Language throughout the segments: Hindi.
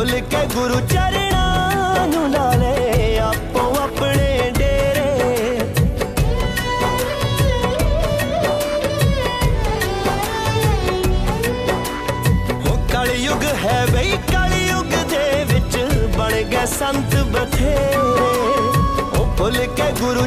ਡੋਲ ਕੇ ਗੁਰੂ ਚਰਣਾ ਨੂੰ ਲਾ ਲੈ ਆਪੋ ਆਪਣੇ ਡੇਰੇ। ਹੋ ਕਲੀ ਯੁਗ ਹੈ ਬਈ ਕਲੀ ਯੁਗ ਦੇ ਵਿੱਚ ਬਣ ਗਏ ਸੰਤ ਬਥੇਰੇ। ਉਹ ਭੁੱਲ ਕੇ ਗੁਰੂ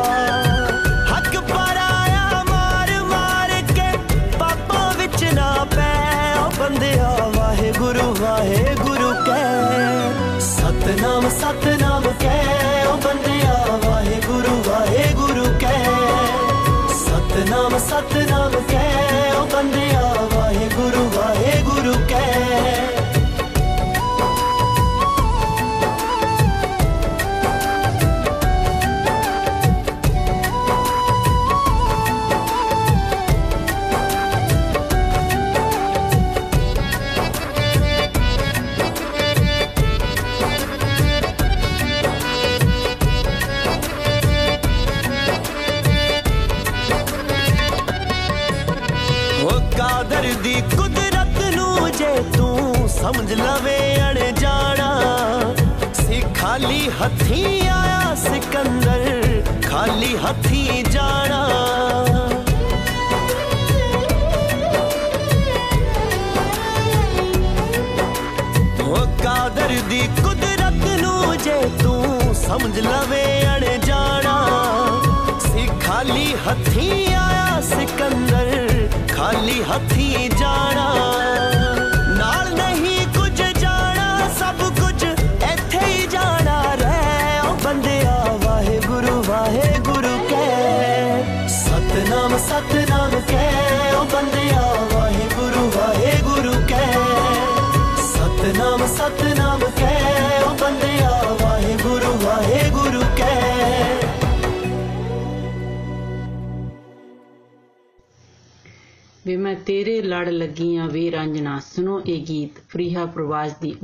ਸਤਨਾਮ ਕਹਿ ਉਹ ਬੰਦਿਆ ਵਾ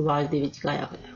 valide bir çıkar yapıyor.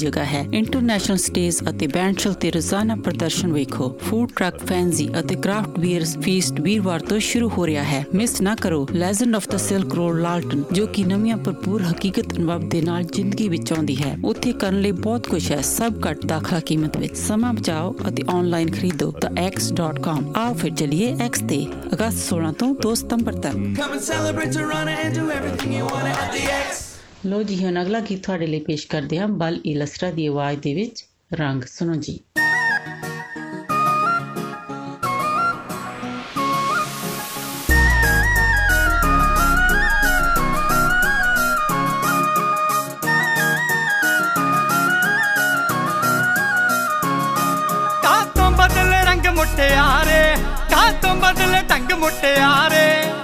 ਜਗ੍ਹਾ ਹੈ। ਇੰਟਰਨੈਸ਼ਨਲ ਸਟੇਜ ਅਤੇ ਬੈਂਡ ਤੇ ਰੋਜ਼ਾਨਾ ਪ੍ਰਦਰਸ਼ਨ ਵੇਖੋ। ਫੂਡ ਟਰੱਕ ਫੈਂਜ਼ੀ ਅਤੇ ਕ੍ਰਾਫਟ ਬੀਅਰ ਫੀਸਟ ਵੀਰਵਾਰ ਤੋਂ ਸ਼ੁਰੂ ਹੋ ਰਿਹਾ ਹੈ। ਮਿਸ ਨਾ ਕਰੋ। Legend of the silk road ਲਾਲਟਨ ਜੋ ਕਿ ਨਵੀਆਂ ਭਰਪੂਰ ਹਕੀਕਤ ਅਨੁਭਵ ਦੇ ਨਾਲ ਜ਼ਿੰਦਗੀ ਵਿੱਚ ਆਉਂਦੀ ਹੈ। ਉੱਥੇ ਕਰਨ ਲਈ ਬਹੁਤ ਕੁਝ ਹੈ। ਸਭ ਘੱਟ ਦਾਖਲਾ ਕੀਮਤ ਵਿੱਚ। ਸਮਾਂ ਬਚਾਓ ਅਤੇ ਆਨਲਾਈਨ ਖਰੀਦੋ। Thex.com ਆਓ ਫਿਰ ਚਲਿਏ x ਤੇ। ਅਗਸਤ 16 ਤੋਂ 2 ਸਤੰਬਰ ਤੱਕ। Come and celebrate Toronto and do everything you want at the X. ਲੋ ਜੀ, ਹੁਣ ਅਗਲਾ ਗੀਤ ਤੁਹਾਡੇ ਲਈ ਪੇਸ਼ ਕਰਦੇ ਹਾਂ, ਬਲ ਇਲਸਰਾ ਦੀ ਆਵਾਜ਼ ਦੇ ਵਿੱਚ, ਰੰਗ ਸੁਣੋ ਜੀ। ਕਾਤੋਂ ਬਦਲੇ ਰੰਗ ਮੁਟਿਆਰੇ ਕਾਤੋਂ ਬਦਲੇ ਢੰਗ ਮੁਟਿਆਰੇ ਮੁਟਿਆਰੇ?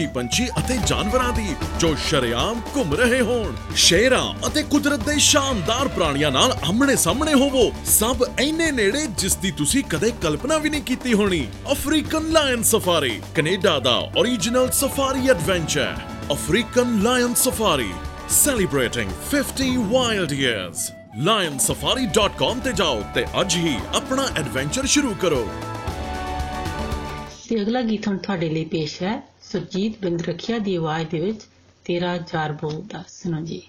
ਵਿਦੇਸ਼ੀ ਪੰਛੀ ਅਤੇ ਜਾਨਵਰਾਂ ਦੀ, ਜੋ ਸ਼ਰੇਆਮ ਘੁੰਮ ਰਹੇ ਹੋਣ। ਸ਼ੇਰਾਂ ਅਤੇ ਕੁਦਰਤ ਦੇ ਸ਼ਾਨਦਾਰ ਪ੍ਰਾਣੀਆਂ ਨਾਲ ਆਮਣੇ ਸਾਹਮਣੇ ਹੋਵੋ। ਸਭ ਐਨੇ ਨੇੜੇ, ਜਿਸ ਦੀ ਤੁਸੀਂ ਕਦੇ ਕਲਪਨਾ ਵੀ ਨਹੀਂ ਕੀਤੀ ਹੋਣੀ। ਅਫਰੀਕਨ ਲਾਇਨ ਸਫਾਰੀ, ਕੈਨੇਡਾ ਦਾ origignal safari adventure African lion safari, celebrating 50 wild years lionsafari.com ਤੇ ਜਾਓ ਤੇ ਅੱਜ ਹੀ ਆਪਣਾ ਐਡਵੈਂਚਰ ਸ਼ੁਰੂ ਕਰੋ। ਤੇ ਅਗਲਾ ਗੀਤ ਹੁਣ ਤੁਹਾਡੇ ਲਈ ਪੇਸ਼ ਹੈ। ਸੁਰਜੀਤ ਬਿੰਦ ਰਖਿਆ ਦੀ ਆਵਾਜ਼ ਦੇ ਵਿੱਚ ਤੇਰਾ ਜਾਰ ਬੋਲਦਾ ਸੁਣੋ ਜੀ।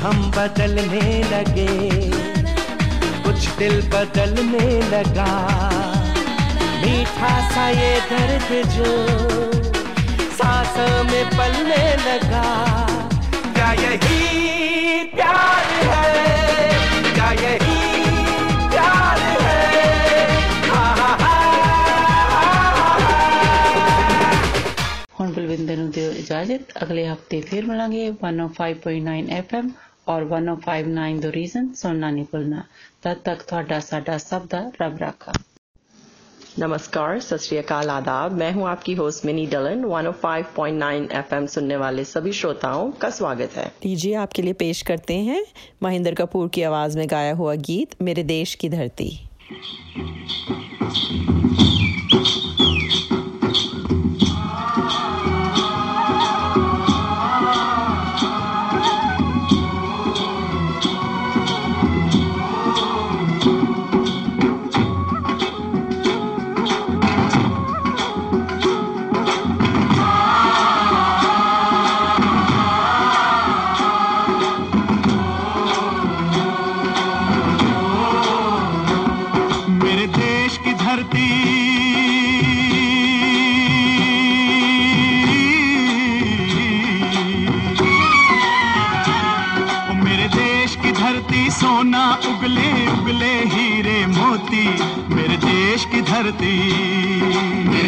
हम बदलने लगे। कुछ दिल बदलने लगा। मीठा सा ये दर्द जो सांस में पलने लगा। क्या यही प्यार है? क्या यही ਹੁਣ ਬਲਵਿੰਦਰ ਨੂੰ ਦਿਓ ਇਜਾਜ਼ਤ। ਅਗਲੇ ਹਫਤੇ 105.9 एफएम ਔਰ 1059 ਦੋ ਰੀਜ਼ਨ ਸੁਣਨਾ ਨਹੀਂ ਭੁੱਲਣਾ ਤਦ ਤੱਕ ਤੁਹਾਡਾ ਸਾਡਾ ਸਭ ਦਾ ਰੱਬ ਰਾਖਾ नमस्कार सत श्रीकाल आदाब। मैं हूँ आपकी होस्ट मिनी डलन। 105.9 एफएम सुनने वाले सभी श्रोताओं का स्वागत है। लीजिए आपके लिए पेश करते हैं महेंद्र कपूर की आवाज़ में गाया हुआ गीत मेरे देश की धरती। धरती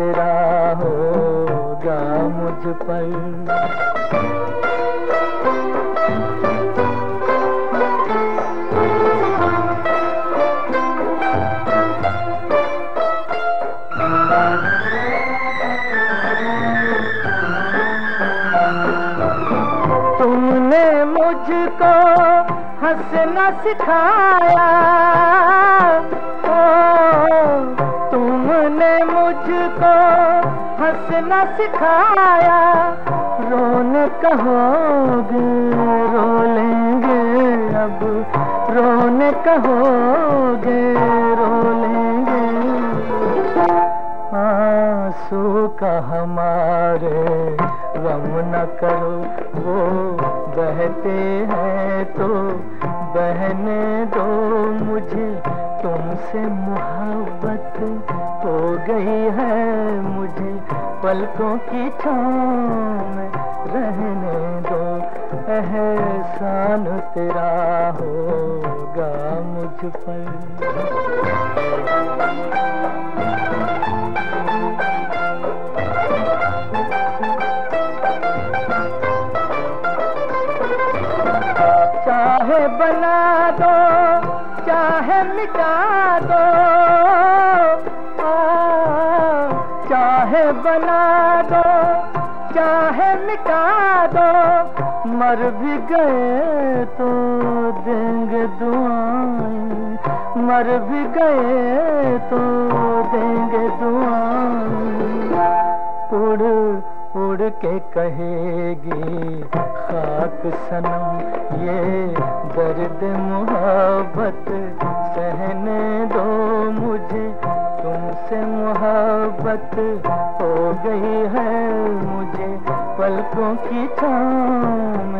एहसान तेरा होगा मुझ पर। तुमने सिखाया। रोने कहोगे रो लेंगे अब। रोने कहोगे रो लेंगे आँसू का हमारे गम न करो, वो बहते हैं तो बहने दो मुझे तुमसे पलकों की में रहने दो। एहसान तेरा होगा मुझ पर। मर भी गए तो देंगे दुआएँ। मर भी गए तो देंगे दुआएँ। उड़ उड़ के कहेगी, खाक सनम, ये दर्द मोहब्बत, सहने दो मुझे, तुमसे मोहब्बत हो गई है मुझे। पलकों की छाँव में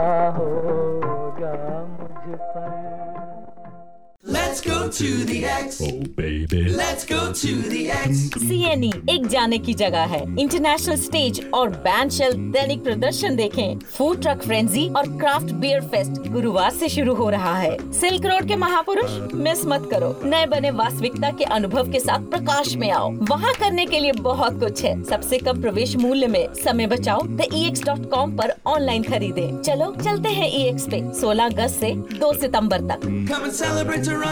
Let's go to the X. Oh, baby. Let's go to the X. CNE एक जाने की जगह है। इंटरनेशनल स्टेज और बैंड शेल दैनिक प्रदर्शन देखें। फ़ूड ट्रक फ्रेंजी और क्राफ्ट बियर फेस्ट गुरुवार से शुरू हो रहा है। सिल्क रोड के महापुरुष मिस मत करो। नए बने वास्तविकता के अनुभव के साथ प्रकाश में आओ। वहाँ करने के लिए बहुत कुछ है। सबसे कम प्रवेश मूल्य में समय बचाओ। द कॉम पर ऑनलाइन खरीदे। चलो चलते हैं ई एक्स पे। 16 अगस्त से दो सितंबर तक।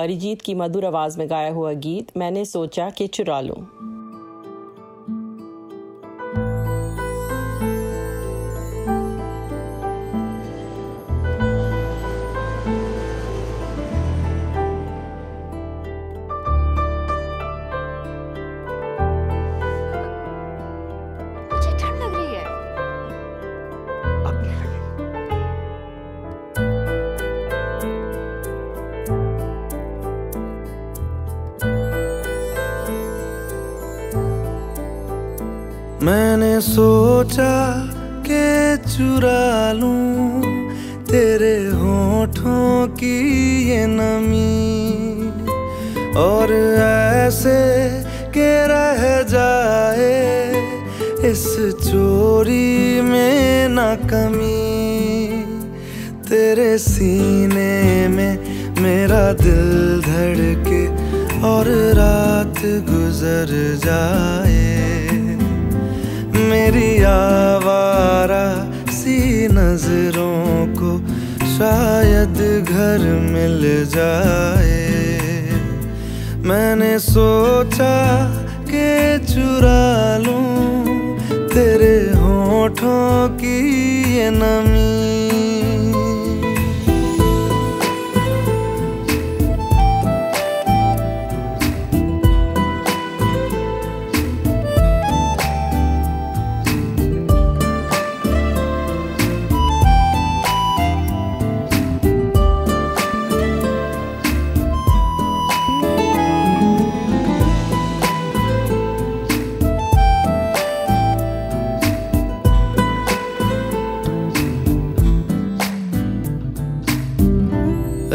अरिजीत की मधुर आवाज़ में गाया हुआ गीत मैंने सोचा कि चुरा लूँ। की ये नमी और ऐसे के रह जाए, इस चोरी में ना कमी। तेरे सीने में मेरा दिल धड़के और रात गुजर जाए। मेरी आवारा सी नज़रों शायद घर मिल जाए। मैंने सोचा के चुरा लूँ तेरे होठों की ये नमी।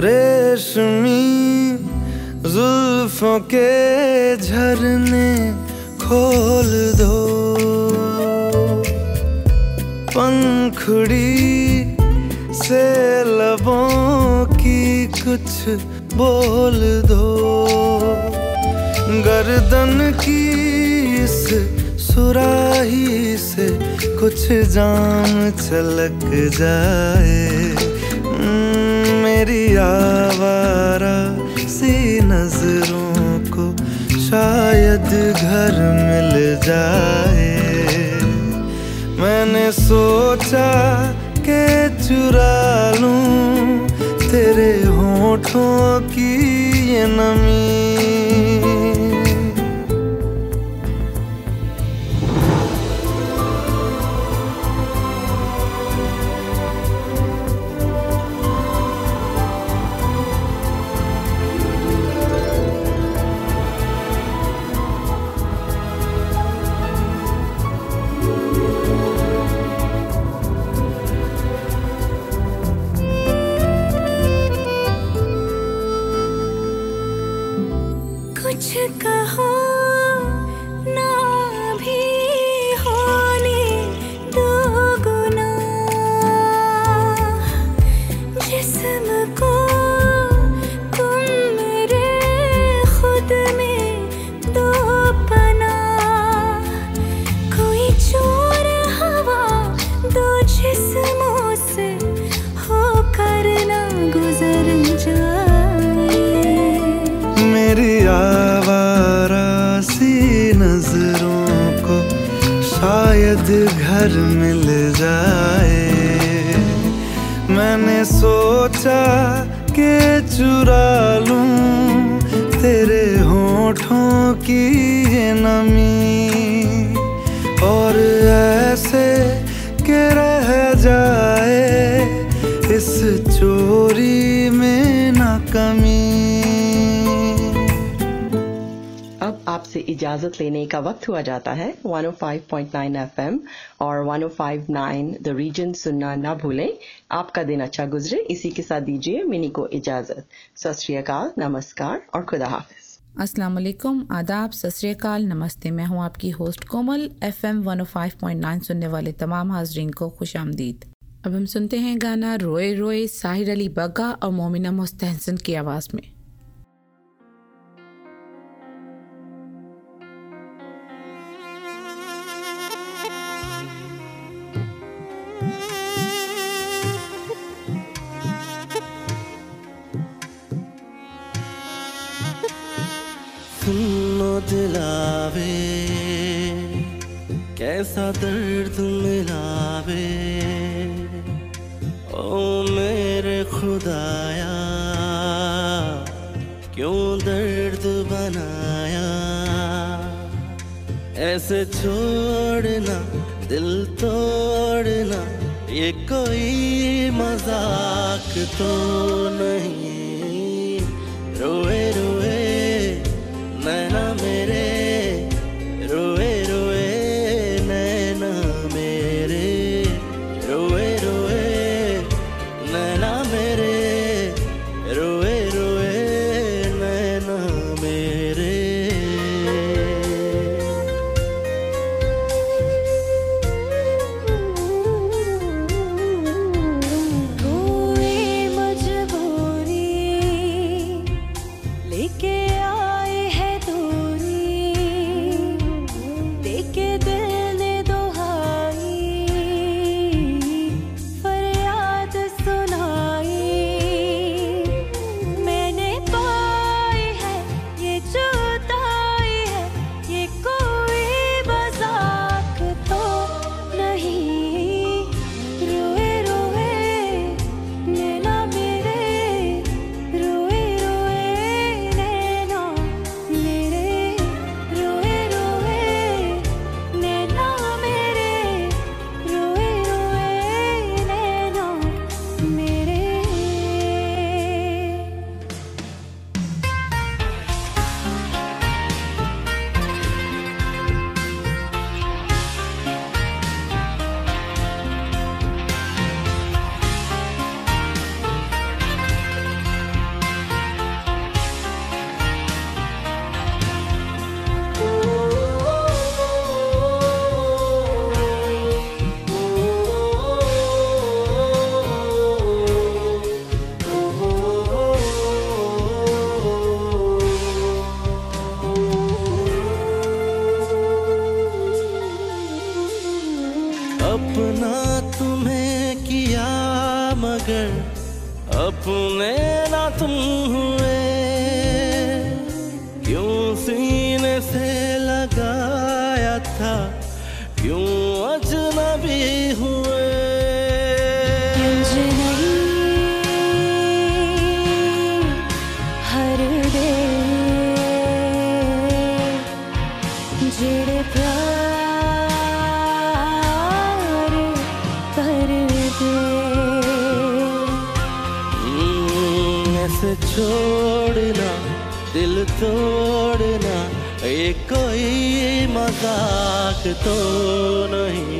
रेशमी जुल्फों के झरने खोल दो। पंखुड़ी से लबों की कुछ बोल दो। गर्दन की इस सुराही से कुछ जाम छलक जाए। मेरी आवारा सी नज़रों को शायद घर मिल जाए। मैंने सोचा के चुरा लूँ तेरे होठों की ये नमी। शायद घर मिल जाए। मैंने सोचा के चुरा लूँ तेरे होठों की ये नमी। और ऐसे के रह जाए, इस चोरी में ना कमी। इजाज़त लेने का वक्त हुआ जाता है। 105.9 एफएम और 105.9 द रीजन सुनना ना भूलें। आपका दिन अच्छा गुजरे। इसी के साथ दीजिए मिनी को इजाज़त। सत नमस्कार और खुदा हाफिज। अस्सलाम वालेकुम। आदाब। सत नमस्ते। मैं हूँ आपकी होस्ट कोमल। एफएम 105.9 सुनने वाले तमाम हाजरीन को खुश आमदीद। अब हम सुनते हैं गाना रोए रोए साहिर अली बग्गा और मोमिना मुस्तहसन की आवाज़ में। मिलावे, कैसा दर्द मिलावे। ओ मेरे खुदाया, क्यों दर्द बनाया। ऐसे छोड़ना, दिल तोड़ना, ये कोई मज़ाक तो नहीं। था क्यों अजनबी हुए? हर हम्म, छोड़ना दिल तो तो नहीं।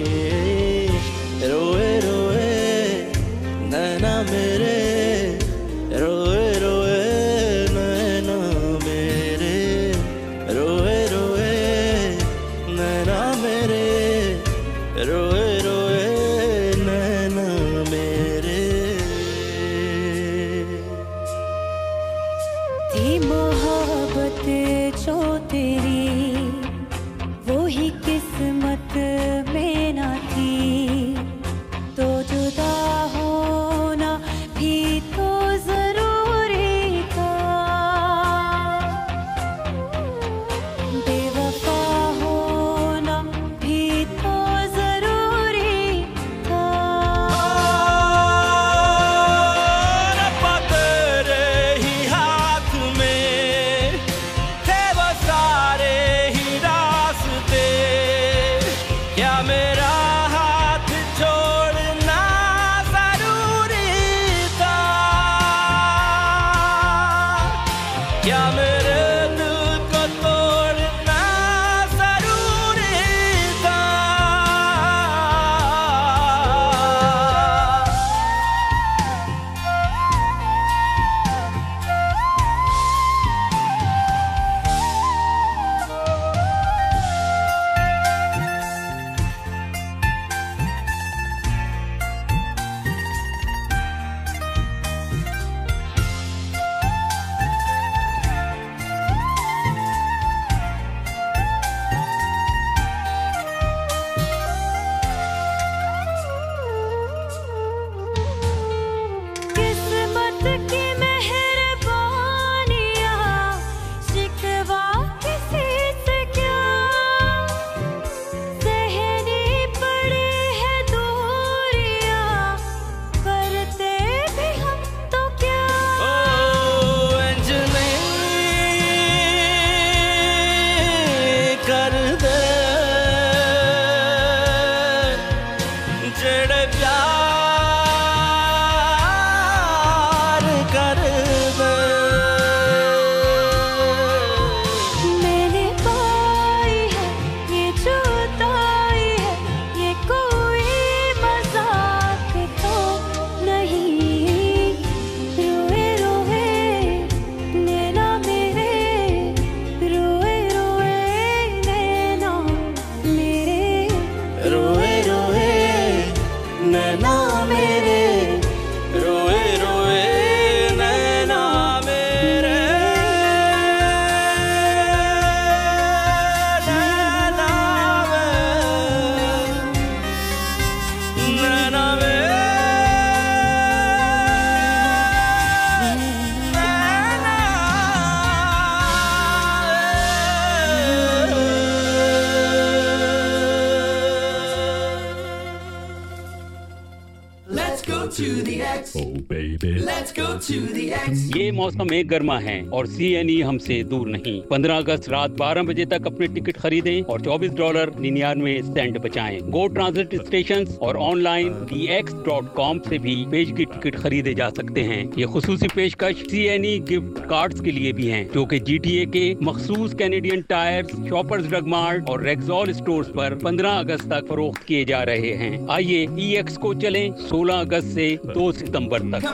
To the X. Oh baby. Let's go to the X. ये मौसम एक गर्मा है और सी एन ई हमसे दूर नहीं 15 अगस्त रात 12 बजे तक अपने टिकट खरीदें और 24 डॉलर निन्यानवे सेंट बचाएँ गो ट्रांजिट स्टेशन और online D X dot com ऐसी भी पेज की टिकट खरीदे जा सकते हैं ये खसूसी पेशकश C N E gift card के लिए भी है जो की जी टी ए के मखसूस Canadian Tire Shoppers Drug Mart और रेक्सॉल स्टोर आरोप पंद्रह अगस्त तक फरोख्त किए जा रहे हैं आइए ई एक्स को चले 16 अगस्त से 2 सितंबर तक.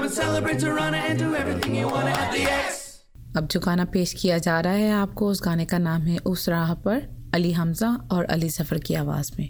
अब जो गाना पेश किया जा रहा है आपको उस गाने का नाम है उस राह पर अली हमजा और अली सफ़र की आवाज़ में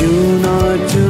क्यों ना चुने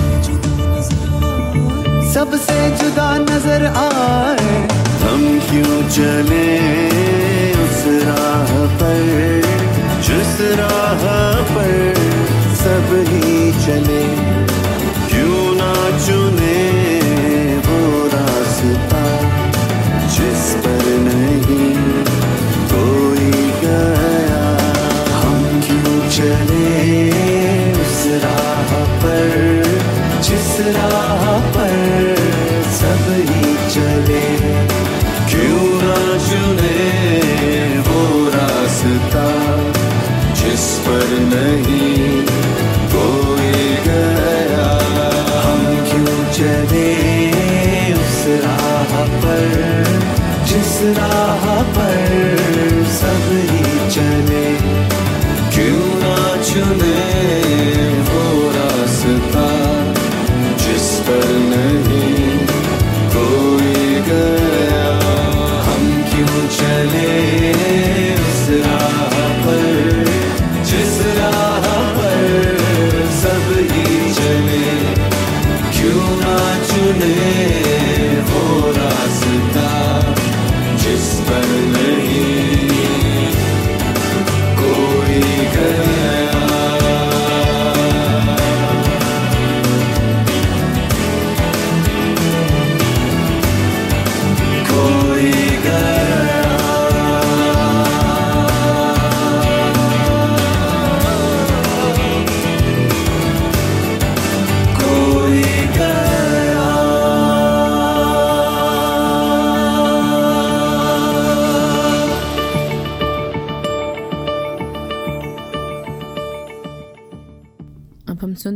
सबसे जुदा नज़र आए। हम क्यों चले उस राह पर? जिस राह पर सब ही चले, क्यों ना चुने वो रास्ता जिस पर नहीं कोई गया? हम क्यों चले उस राह पर? जिस राह चले। क्यों ना चुने वो रास्ता जिस पर नहीं कोई गया। हम क्यों चले उस राह पर, जिस राह पर सभी चले। क्यों ना चुने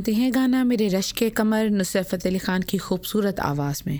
सुनते हैं गाना मेरे रश के कमर, नुसरत फतेह अली ख़ान की खूबसूरत आवाज़ में।